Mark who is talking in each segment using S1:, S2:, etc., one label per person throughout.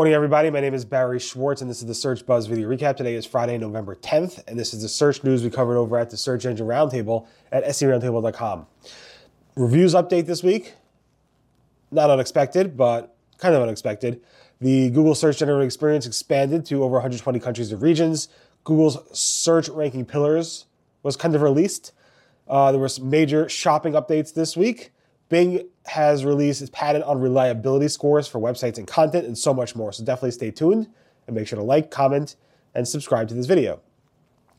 S1: Morning, everybody. My name is Barry Schwartz, and this is the Search Buzz video recap. Today is Friday, November 10th, and this is the search news we covered over at the Search Engine Roundtable at seroundtable.com. Reviews update this week. Not unexpected, but kind of unexpected. The Google Search Generative Experience expanded to over 120 countries and regions. Google's search ranking pillars was kind of released. Uh, there were some major shopping updates this week. Bing has released its patent on reliability scores for websites and content and so much more. So definitely stay tuned and make sure to like, comment, and subscribe to this video.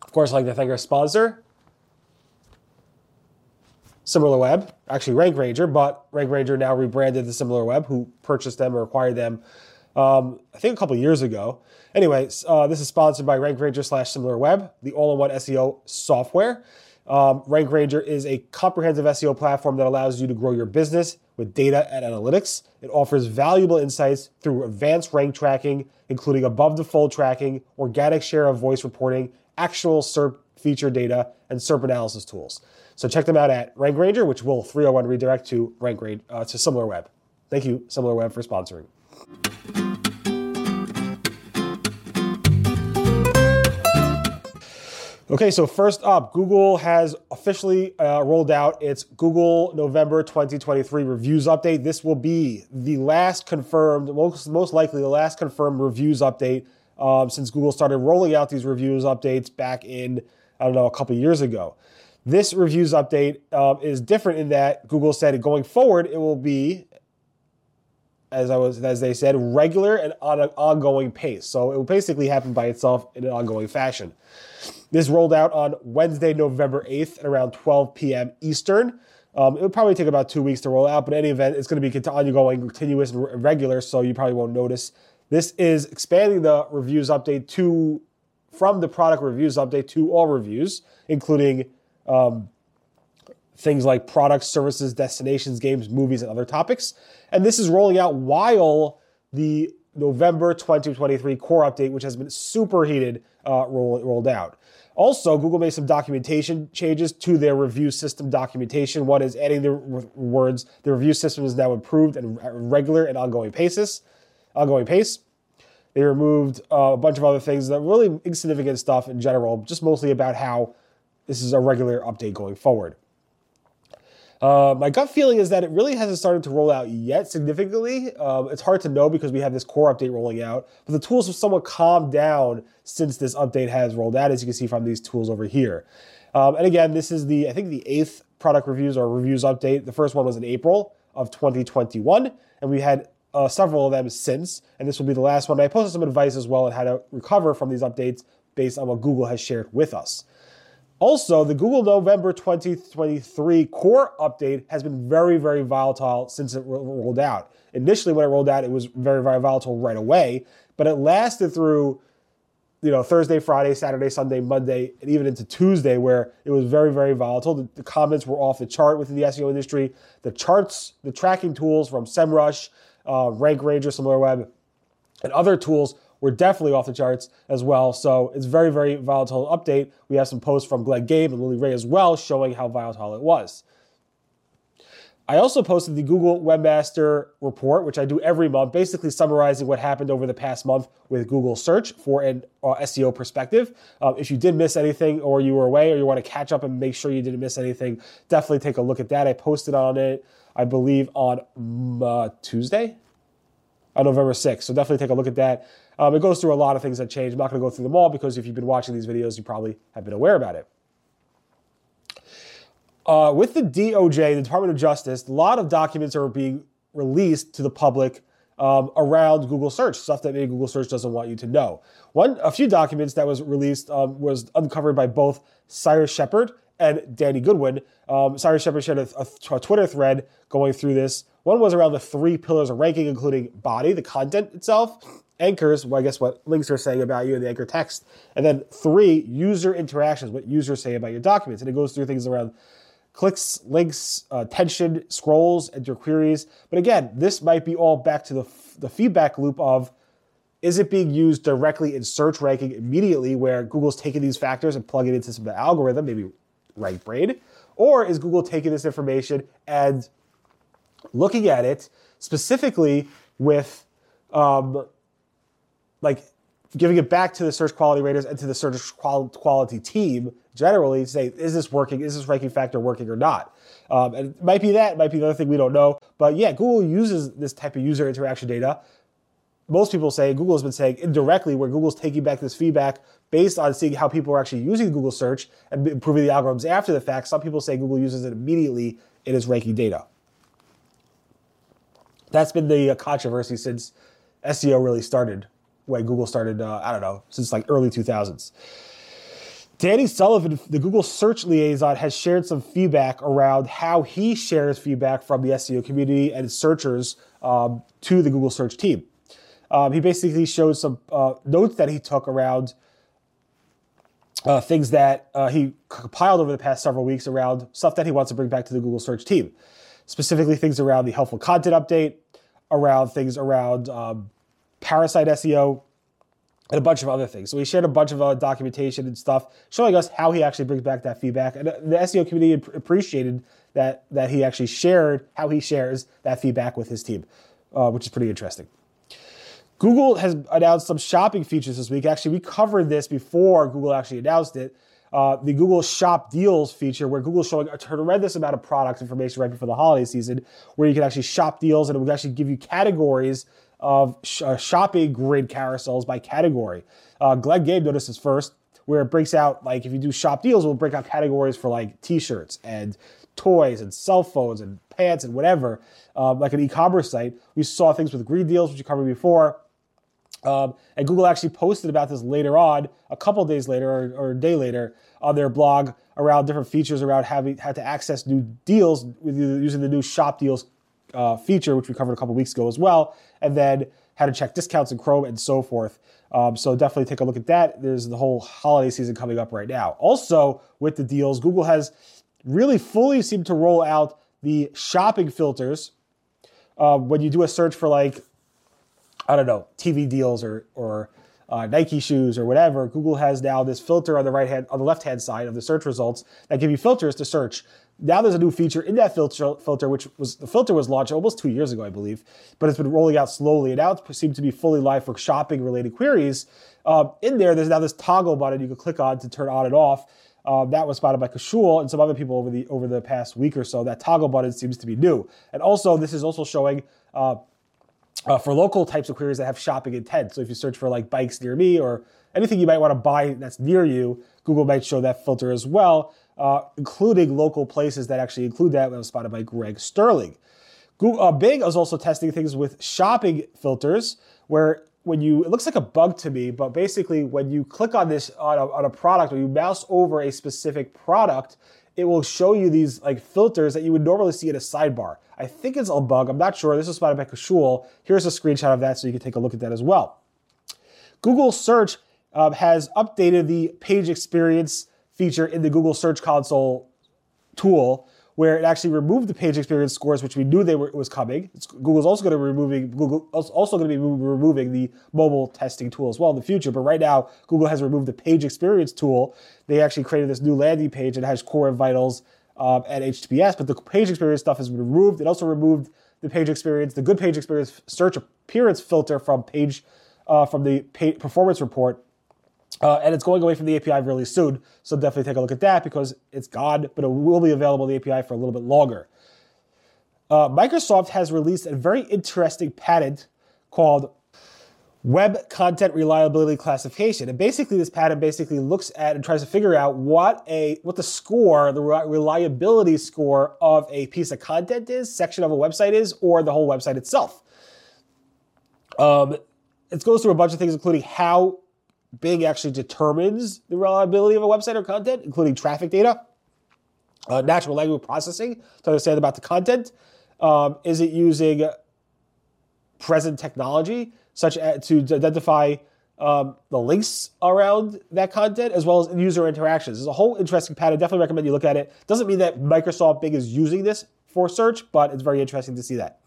S1: Of course, I'd like to thank our sponsor, SimilarWeb, actually Rank Ranger, but Rank Ranger now rebranded to SimilarWeb, who purchased them or acquired them, um, I think a couple years ago. Anyway, uh, this is sponsored by Rank Ranger slash SimilarWeb, the all-in-one SEO software. Um, Rank Ranger is a comprehensive SEO platform that allows you to grow your business with data and analytics. It offers valuable insights through advanced rank tracking, including above the fold tracking, organic share of voice reporting, actual SERP feature data, and SERP analysis tools. So check them out at Rank Ranger, which will 301 redirect to Rank Ranger, uh, to SimilarWeb. Thank you, SimilarWeb, for sponsoring. Okay, so first up, Google has officially uh, rolled out its Google November 2023 reviews update. This will be the last confirmed, most, most likely the last confirmed reviews update um, since Google started rolling out these reviews updates back in, I don't know, a couple years ago. This reviews update um, is different in that Google said going forward, it will be, as I was, as they said, regular and on an ongoing pace. So it will basically happen by itself in an ongoing fashion. This rolled out on Wednesday, November 8th at around 12 p.m. Eastern. Um, it would probably take about two weeks to roll out, but in any event, it's going to be ongoing, continuous, and regular, so you probably won't notice. This is expanding the reviews update to from the product reviews update to all reviews, including um, things like products, services, destinations, games, movies, and other topics. And this is rolling out while the November 2023 core update, which has been super heated, uh, roll, rolled out. Also, Google made some documentation changes to their review system documentation. One is adding the words, the review system is now improved and regular and ongoing paces, ongoing pace. They removed uh, a bunch of other things that really insignificant stuff in general, just mostly about how this is a regular update going forward. Uh, my gut feeling is that it really hasn't started to roll out yet significantly. Um, it's hard to know because we have this core update rolling out, but the tools have somewhat calmed down since this update has rolled out, as you can see from these tools over here. Um, and again, this is the, I think, the eighth product reviews or reviews update. The first one was in April of 2021, and we had uh, several of them since, and this will be the last one. I posted some advice as well on how to recover from these updates based on what Google has shared with us. Also, the Google November 2023 core update has been very, very volatile since it rolled out. Initially, when it rolled out, it was very, very volatile right away, but it lasted through you know Thursday, Friday, Saturday, Sunday, Monday, and even into Tuesday, where it was very, very volatile. The, the comments were off the chart within the SEO industry. The charts, the tracking tools from SEMrush, uh, Rank Ranger, SimilarWeb, and other tools were definitely off the charts as well. So it's very, very volatile update. We have some posts from Glenn Gabe and Lily Ray as well showing how volatile it was. I also posted the Google Webmaster Report, which I do every month, basically summarizing what happened over the past month with Google Search for an uh, SEO perspective. Um, if you did miss anything, or you were away, or you want to catch up and make sure you didn't miss anything, definitely take a look at that. I posted on it, I believe, on uh, Tuesday, on November 6th. So definitely take a look at that. Um, it goes through a lot of things that change. I'm not going to go through them all because if you've been watching these videos, you probably have been aware about it. Uh, with the DOJ, the Department of Justice, a lot of documents are being released to the public um, around Google Search, stuff that maybe Google Search doesn't want you to know. One, a few documents that was released um, was uncovered by both Cyrus Shepard and Danny Goodwin. Um, Cyrus Shepard shared a, a, a Twitter thread going through this. One was around the three pillars of ranking, including body, the content itself, anchors, well, I guess what links are saying about you in the anchor text. And then three, user interactions, what users say about your documents. And it goes through things around clicks, links, uh, tension, scrolls, enter queries. But again, this might be all back to the, the feedback loop of is it being used directly in search ranking immediately where Google's taking these factors and plugging it into some of the algorithm, maybe RankBrain? Or is Google taking this information and looking at it specifically with um, like giving it back to the search quality raters and to the search quality team generally to say, is this working? Is this ranking factor working or not? Um, and it might be that, it might be the other thing we don't know. But yeah, Google uses this type of user interaction data. Most people say, Google has been saying indirectly, where Google's taking back this feedback based on seeing how people are actually using Google search and improving the algorithms after the fact. Some people say Google uses it immediately in its ranking data. That's been the controversy since SEO really started when Google started, uh, I don't know, since like early 2000s. Danny Sullivan, the Google search liaison, has shared some feedback around how he shares feedback from the SEO community and searchers um, to the Google search team. Um, he basically showed some uh, notes that he took around uh, things that uh, he compiled over the past several weeks around stuff that he wants to bring back to the Google search team. Specifically, things around the helpful content update, around things around um, parasite SEO, and a bunch of other things. So he shared a bunch of uh, documentation and stuff showing us how he actually brings back that feedback. And uh, the SEO community appreciated that that he actually shared how he shares that feedback with his team, uh, which is pretty interesting. Google has announced some shopping features this week. Actually, we covered this before Google actually announced it. Uh, the Google Shop Deals feature, where Google's showing a tremendous amount of product information right before the holiday season, where you can actually shop deals and it will actually give you categories of sh- uh, shopping grid carousels by category. Uh, Glenn Gabe noticed this first, where it breaks out, like if you do shop deals, it will break out categories for like t shirts and toys and cell phones and pants and whatever, um, like an e commerce site. We saw things with green deals, which you covered before. Um, and Google actually posted about this later on, a couple days later or, or, a day later, on their blog around different features around having how to access new deals with using the new shop deals uh, feature, which we covered a couple weeks ago as well, and then how to check discounts in Chrome and so forth. Um, so definitely take a look at that. There's the whole holiday season coming up right now. Also, with the deals, Google has really fully seemed to roll out the shopping filters. Uh, when you do a search for like, I don't know, TV deals or or uh, Nike shoes or whatever, Google has now this filter on the right hand, on the left hand side of the search results that give you filters to search. Now there's a new feature in that filter, filter, which was the filter was launched almost two years ago, I believe, but it's been rolling out slowly. And now it seems to be fully live for shopping related queries. Um, in there, there's now this toggle button you can click on to turn on and off. Um, that was spotted by Khushal and some other people over the over the past week or so. That toggle button seems to be new, and also this is also showing uh, uh, for local types of queries that have shopping intent. So if you search for like bikes near me or anything you might want to buy that's near you, Google might show that filter as well uh, including local places that actually include that. That was spotted by Greg Sterling. Google, uh, Bing is also testing things with shopping filters, where when you, it looks like a bug to me, but basically when you click on this on a, on a product or you mouse over a specific product, it will show you these like filters that you would normally see in a sidebar. I think it's a bug. I'm not sure. This was spotted by Khushal. Here's a screenshot of that so you can take a look at that as well. Google Search um, has updated the page experience feature in the Google Search Console tool where it actually removed the page experience scores, which we knew they were was coming. It's, Google's also going to be removing Google also going to be removing the mobile testing tool as well in the future. But right now, Google has removed the page experience tool. They actually created this new landing page that has core vitals um, and HTTPS, but the page experience stuff has been removed. It also removed the page experience, the good page experience search appearance filter from page uh, from the performance report uh, and it's going away from the API really soon. So definitely take a look at that because it's gone, but it will be available in the API for a little bit longer. Uh, Microsoft has released a very interesting patent called Web Content Reliability Classification. And basically, this patent basically looks at and tries to figure out what a what the score, the reliability score of a piece of content is, section of a website is, or the whole website itself. Um, it goes through a bunch of things, including how Bing actually determines the reliability of a website or content, including traffic data, uh, natural language processing to understand about the content. Um, is it using present technology, such as to identify um, the links around that content, as well as user interactions? There's a whole interesting pattern. Definitely recommend you look at it. Doesn't mean that Microsoft Bing is using this for search, but it's very interesting to see that.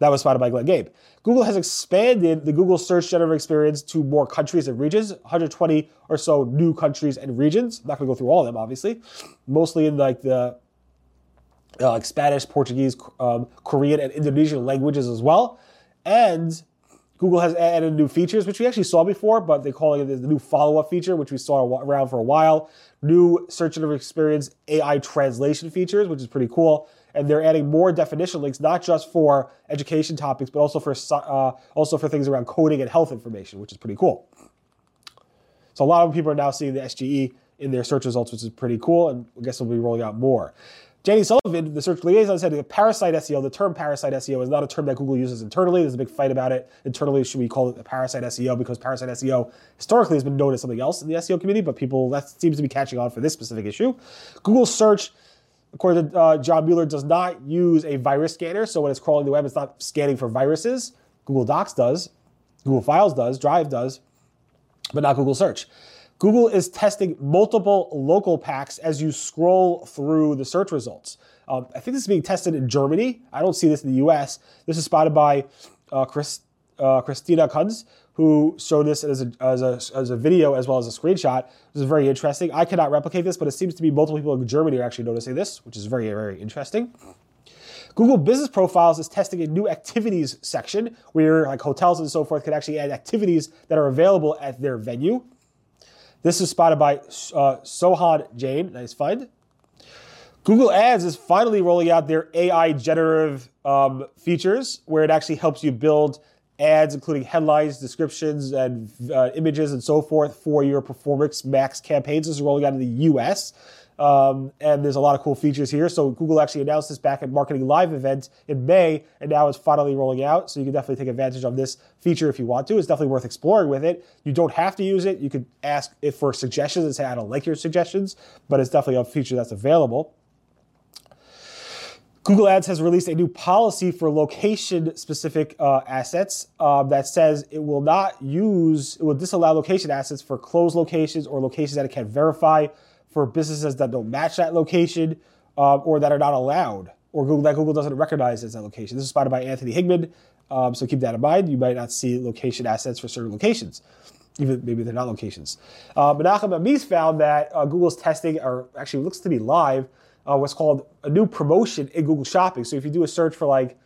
S1: That was spotted by Glenn Gabe. Google has expanded the Google search generative experience to more countries and regions, 120 or so new countries and regions. I'm not going to go through all of them, obviously. Mostly in like the uh, like Spanish, Portuguese, um, Korean, and Indonesian languages as well. And Google has added new features, which we actually saw before, but they're calling it the new follow-up feature, which we saw around for a while. New search engine experience AI translation features, which is pretty cool. And they're adding more definition links, not just for education topics, but also for uh, also for things around coding and health information, which is pretty cool. So a lot of people are now seeing the SGE in their search results, which is pretty cool, and I guess we'll be rolling out more. Danny Sullivan, the search liaison, said that parasite SEO, the term parasite SEO, is not a term that Google uses internally. There's a big fight about it. Internally, should we call it a parasite SEO? Because parasite SEO historically has been known as something else in the SEO community, but people, that seems to be catching on for this specific issue. Google search, according to uh, John Mueller, does not use a virus scanner. So when it's crawling the web, it's not scanning for viruses. Google Docs does, Google Files does, Drive does, but not Google Search. Google is testing multiple local packs as you scroll through the search results. Um, I think this is being tested in Germany. I don't see this in the US. This is spotted by uh, Chris, uh, Christian Kunz, who showed this as a, as, a, as a video as well as a screenshot. This is very interesting. I cannot replicate this, but it seems to be multiple people in Germany are actually noticing this, which is very, very interesting. Google Business Profiles is testing a new activities section where like hotels and so forth can actually add activities that are available at their venue. This is spotted by uh, Sohan Jain. Nice find. Google Ads is finally rolling out their AI generative um, features where it actually helps you build ads, including headlines, descriptions, and uh, images and so forth for your Performance Max campaigns. This is rolling out in the US. Um, and there's a lot of cool features here. So Google actually announced this back at Marketing Live event in May, and now it's finally rolling out. So you can definitely take advantage of this feature if you want to. It's definitely worth exploring with it. You don't have to use it. You could ask it for suggestions and say, I don't like your suggestions, but it's definitely a feature that's available. Google Ads has released a new policy for location specific uh, assets uh, that says it will not use, it will disallow location assets for closed locations or locations that it can't verify for businesses that don't match that location uh, or that are not allowed or Google, that Google doesn't recognize as that location. This is spotted by Anthony Higman, um, so keep that in mind. You might not see location assets for certain locations, even maybe they're not locations. Uh, Menachem Amis found that uh, Google's testing, or actually looks to be live, uh, what's called a new promotion in Google Shopping. So if you do a search for like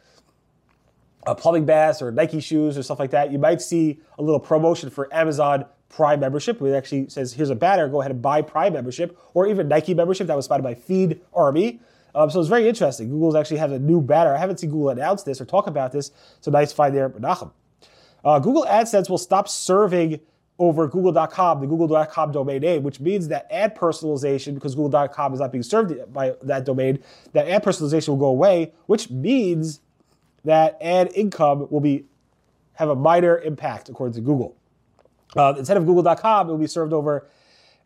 S1: a plumbing baths or Nike shoes or stuff like that, you might see a little promotion for Amazon Prime membership. It actually says, here's a banner, go ahead and buy Prime membership, or even Nike membership that was spotted by Feed Army. Um, so it's very interesting. Google's actually has a new banner. I haven't seen Google announce this or talk about this. So nice find there, Menachem. Uh, Google AdSense will stop serving over google.com, the google.com domain name, which means that ad personalization, because google.com is not being served by that domain, that ad personalization will go away, which means that ad income will be have a minor impact according to Google. Uh, instead of google.com, it will be served over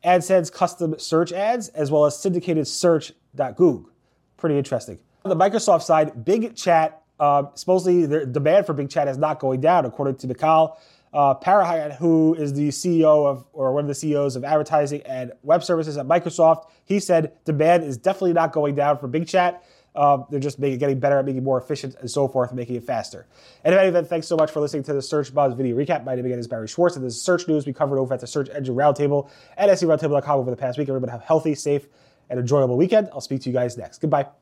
S1: AdSense custom search ads as well as syndicated search.google. Pretty interesting. On the Microsoft side, Bing Chat, uh, supposedly the demand for Bing Chat is not going down, according to Mikhail uh, who is the CEO of, or one of the CEOs of advertising and web services at Microsoft. He said demand is definitely not going down for Bing Chat. Uh, they're just making, getting better at making more efficient and so forth, making it faster. And in any event, thanks so much for listening to the Search Buzz video recap. My name again is Barry Schwartz, and this is Search News we covered over at the Search Engine Roundtable at SERoundtable.com over the past week. Everybody have a healthy, safe, and enjoyable weekend. I'll speak to you guys next. Goodbye.